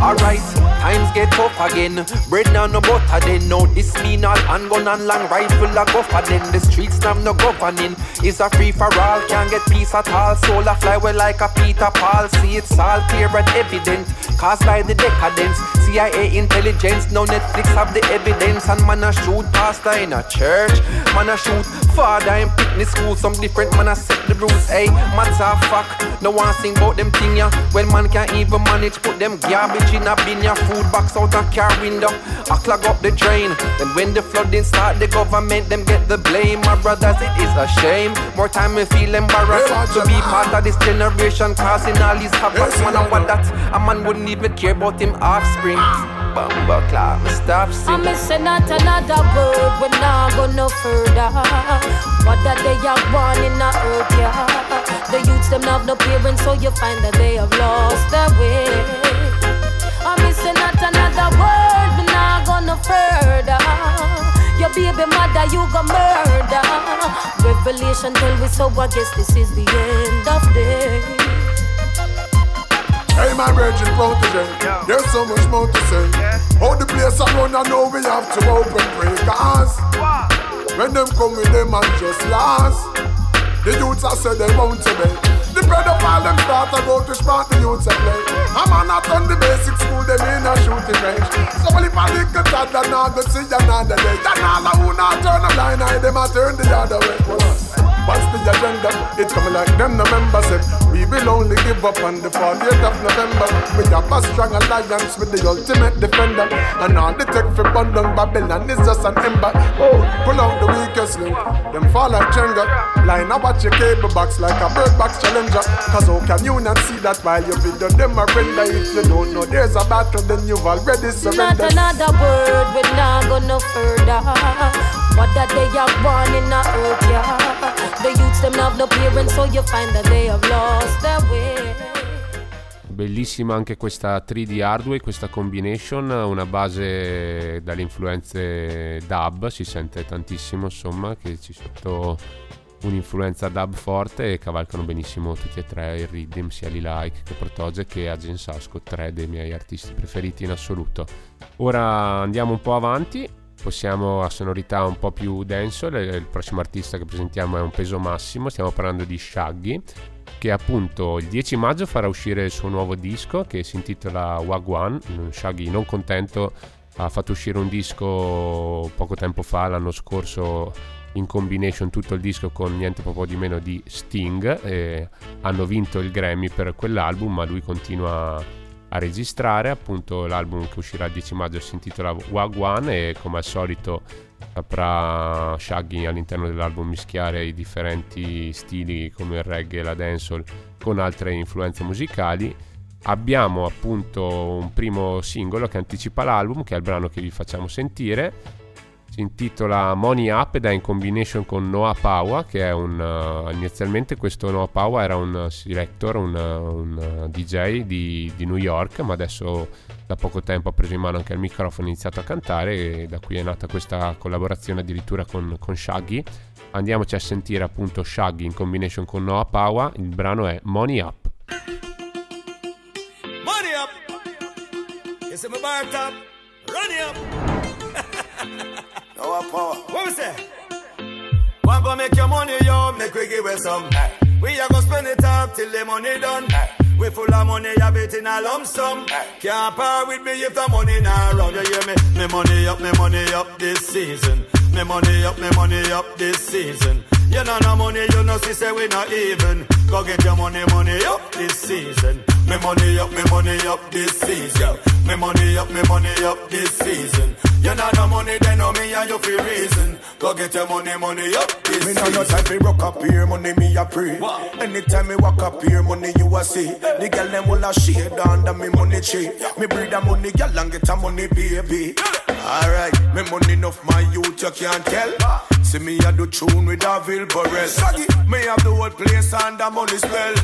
Alright, times get tough again. Bread now no butter then. No, this mean all handgun and long rifle a go for then. The streets now no governing. It's a free for all, can't get peace at all. Soul a fly well like a Peter Paul. See it's all clear and evident. Caused by the decadence. CIA intelligence, no Netflix have the evidence. And man a shoot pastor in a church. Man a shoot father in picnic school. Some different man a set the rules. Hey, matter of fact, no one sing about them thing ya. When man can't even manage, put them garbage in a bin ya. Food box out a car window. I clog up the drain. Then when the flooding start, the government them get the blame. My brothers, it is a shame. More time we feel embarrassed to be part of this generation, causing all these havoc. Man, I want that a man wouldn't even care about him offspring. Bumba clap, me stop I'm singing. missing not another word, we're not go no further. What that they are born in the earth, yeah. The youths them have no parents, so you find that they have lost their way. I'm missing not another word, we're not go no further. Your baby mother, you go murder. Revelation tell me so, I guess this is the end of day. Hey, my virgin protege, there's so much more to say. How the place I run, I know we have to open pray. Cause when them come with them and just last, the youths I said they won't obey. The bread of them start to go to smart the youths and play. A man not on the basic school, them in a shooting range. So well, if a toddler, now go see another day. Then all who not turn a blind eye, them a turn the other way. What's the agenda? It's coming like them, members said. We will only give up on the 40th of November. We have a strong alliance with the ultimate defender. And all the tech for London, Babylon is just an ember. Oh, pull out the weakest link. Them fall like Jenga. Line up watch your cable box like a bird box challenger. Cause how can you not see that while your video them are render? If you don't know there's a battle, then you've already surrendered Not another word, we're not go no further. What that they are born in the earth, yeah. The youths them have no parents, so you find that they have lost their way. Bellissima anche questa 3D hardware, questa combination, una base dalle influenze dub, si sente tantissimo insomma che ci sotto un'influenza dub forte e cavalcano benissimo tutti e tre il rhythm, sia Lee Like che Protoge che Agent Sasco, tre dei miei artisti preferiti in assoluto. Ora andiamo un po' avanti, passiamo a sonorità un po' più dancehall, il prossimo artista che presentiamo è un peso massimo, stiamo parlando di Shaggy che appunto il 10 maggio farà uscire il suo nuovo disco che si intitola Wagwan. Shaggy non contento ha fatto uscire un disco poco tempo fa, l'anno scorso in combination tutto il disco con niente proprio di meno di Sting hanno vinto il Grammy per quell'album ma lui continua a registrare appunto l'album che uscirà il 10 maggio si intitola Wagwan e come al solito saprà Shaggy all'interno dell'album mischiare i differenti stili come il reggae e la dancehall con altre influenze musicali. Abbiamo appunto un primo singolo che anticipa l'album che è il brano che vi facciamo sentire si intitola Money Up ed è in combination con Noah Paua che è un uh, inizialmente questo Noah Paua era un uh, selector un, uh, un DJ di, di, New York ma adesso da poco tempo ha preso in mano anche il microfono e ha iniziato a cantare e da qui è nata questa collaborazione addirittura con, con Shaggy andiamoci a sentire appunto Shaggy in combination con Noah Paua il brano è Money Up Money up. You see me bar top. Oh, Our power. What we say? One go make your money, yo, make we give it some. We are gonna spend it up till the money done. We full of money, have it in a lump sum. Can't part with me if the money not round. You hear me? Me money up, me money up this season. Me money up, me money up this season. You know no money, you know see say we not even. Go get your money, money up this season. Me money up, me money up this season. Me money up, me money up this season. You know no money, then know me and you feel reason. Go get your money, money up this Me season. no time fi rock up here, money me a pray. Anytime me walk up here, money you a see. The girl them will a shade under me money tree. Me breed a money girl and get a money baby. Alright, me money enough my youth you can't tell. See me a do tune with a Vilborel. Me have the whole place under money spell.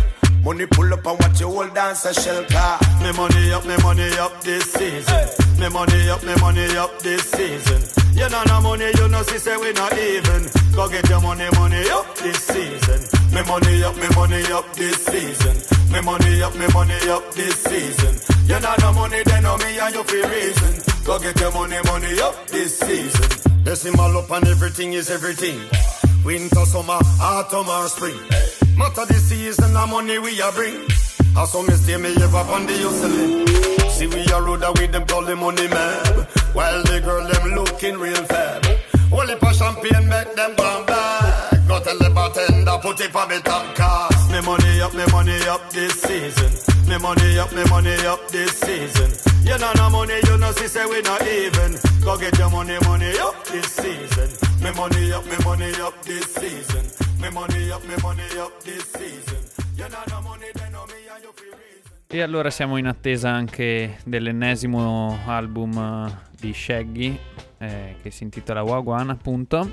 Money pull up and watch your whole dance a shell car. Me money up, me money up this season. Me money up, me money up this season. You know no money, you know see say we not even. Go get your money, money up this season. Me money up, me money up this season. Me money up, me money up this season. You know no money, then know me and you feel reason. Go get your money, money up this season. Decimal up and everything is everything. Winter, summer, autumn or spring. Matter the season, the money we a bring. As some stay me ever on the hustling. See we a road with them call the money man. While the girl them looking real fab. Only for champagne make them come back. Go tell the bartender put it for me top cast. Me money up, me money up this season. Me money up, me money up this season. You know no money, you know see say we not even. Go get your money, money up this season. Me money up, me money up this season. Me money up, me money up this season. You know no money, then know me and you feel. E allora siamo in attesa anche dell'ennesimo album eh, di Shaggy eh, che si intitola Wagwan appunto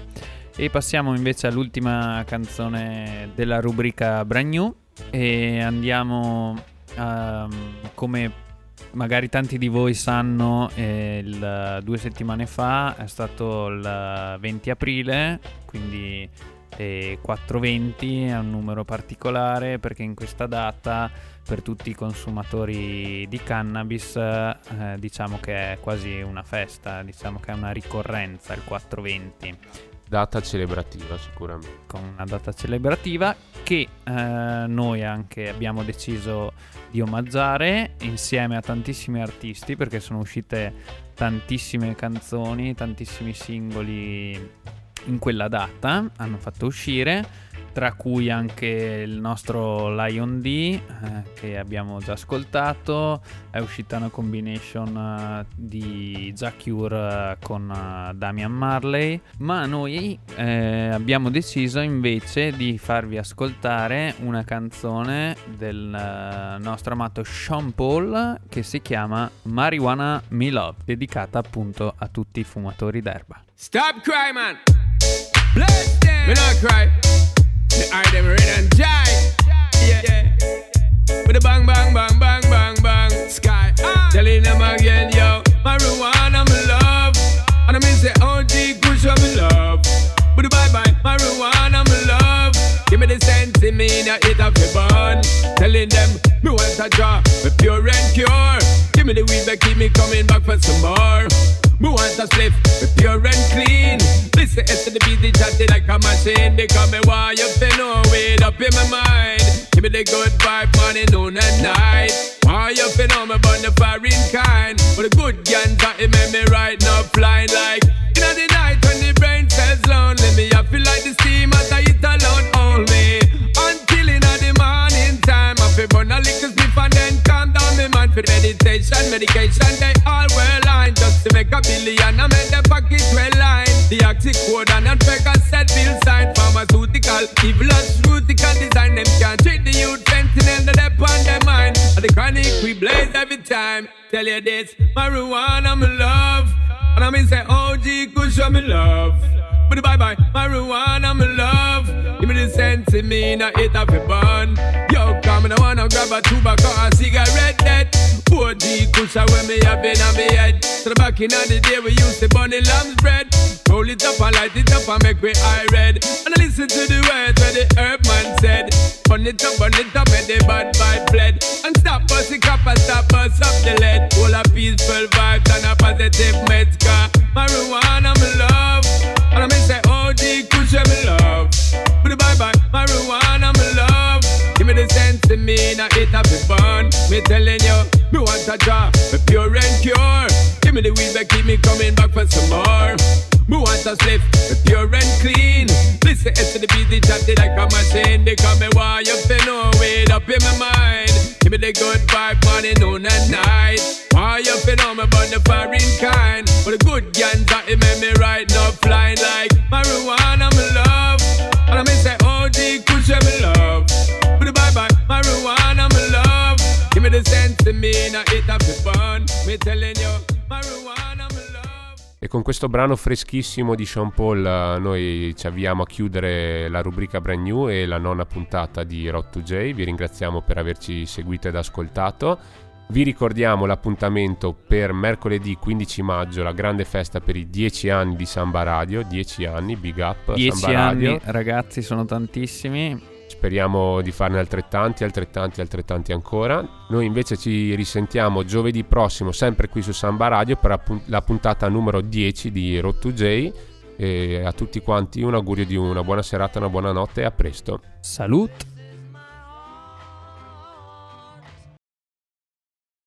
e passiamo invece all'ultima canzone della rubrica Brand New e andiamo ehm, come magari tanti di voi sanno eh, il, due settimane fa è stato il 20 aprile quindi eh, 420 è un numero particolare perché in questa data per tutti i consumatori di cannabis eh, diciamo che è quasi una festa, diciamo che è una ricorrenza il 420 Data celebrativa sicuramente. con una data celebrativa che eh, noi anche abbiamo deciso di omaggiare insieme a tantissimi artisti perché sono uscite tantissime canzoni, tantissimi singoli in quella data hanno fatto uscire tra cui anche il nostro Lion D eh, che abbiamo già ascoltato è uscita una combination eh, di Jack Cure eh, con eh, Damian Marley ma noi eh, abbiamo deciso invece di farvi ascoltare una canzone del nostro amato Sean Paul che si chiama Marijuana Me Love dedicata appunto a tutti i fumatori d'erba Stop cry, man. Bless them. Me not cry. The eye them red and jive. Yeah, yeah. A bang, bang, bang, bang, bang, bang. Sky. Telling them again, yo. Marijuana, me love. And I mean, say, OG, push up, me love. But the bye bye, marijuana, me love. Give me the sense in me, now it up your bun. Telling them, me want a draw, me pure and pure. Give me the weed, keep me coming back for some more. Me want a spliff, pure and clean. Listen to the beat, they chatty like a machine. They call me why you feel no weed up in my mind. Give me the good vibe, morning, noon and night. Why you feel no me burn the foreign kind. But the good ganja, it make me right now flying like when the for meditation, medication. They all well line just to make a billion. I make the pocket well line. The oxy code and a set bill sign. Pharmaceutical, evil and fruitical design. Them can't treat the youth fentanyl that they on their mind. And the chronic we blaze every time. Tell you this, marijuana me love. And I mean say OG could show me love. But bye bye, marijuana me love. Give me the sense in me, now it have a me no wanna grab a tobacco or a cigarette that Poor G cushion when me have been on me head. So the back in the day we used to bunny lamb's bread. Roll it up and light it up and make me eye red. And I listen to the words where the herb man said. "Bun it up, bun it up and the bad vibe fled And stop busting the cap and stop bust up the lead. All a peaceful vibe, and a positive meds car Marijuana me love. And I miss say oh, OG cushion me love. But bye bye marijuana me love Give me the sense to me, now it have be born. Me telling you, me want a job, me pure and pure. Give me the weed that keep me coming back for some more. Me want a slip, me pure and clean. Listen to the beat, it chatty like a machine. Because me want you to know it up in my mind. Give me the good vibe, morning, noon and night. Why you feel on me about the foreign kind? But the good guns that it make me right now flying like marijuana. Marijuana, me love. Give me the sense to me, now it have to fun. Me telling you, marijuana, me love. E con questo brano freschissimo di Sean Paul eh, noi ci avviamo a chiudere la rubrica Brand New e la nona puntata di Road to J. Vi ringraziamo per averci seguito ed ascoltato. Vi ricordiamo l'appuntamento per mercoledì 15 maggio, la grande festa per i 10 anni di Samba Radio. 10 anni, big up. Dieci Samba anni, Radio. ragazzi, sono tantissimi. Speriamo di farne altrettanti, altrettanti, altrettanti ancora. Noi invece ci risentiamo giovedì prossimo, sempre qui su Samba Radio, per la puntata numero 10 di Road to J. E a tutti quanti un augurio di una buona serata, una buona notte e a presto. Salut!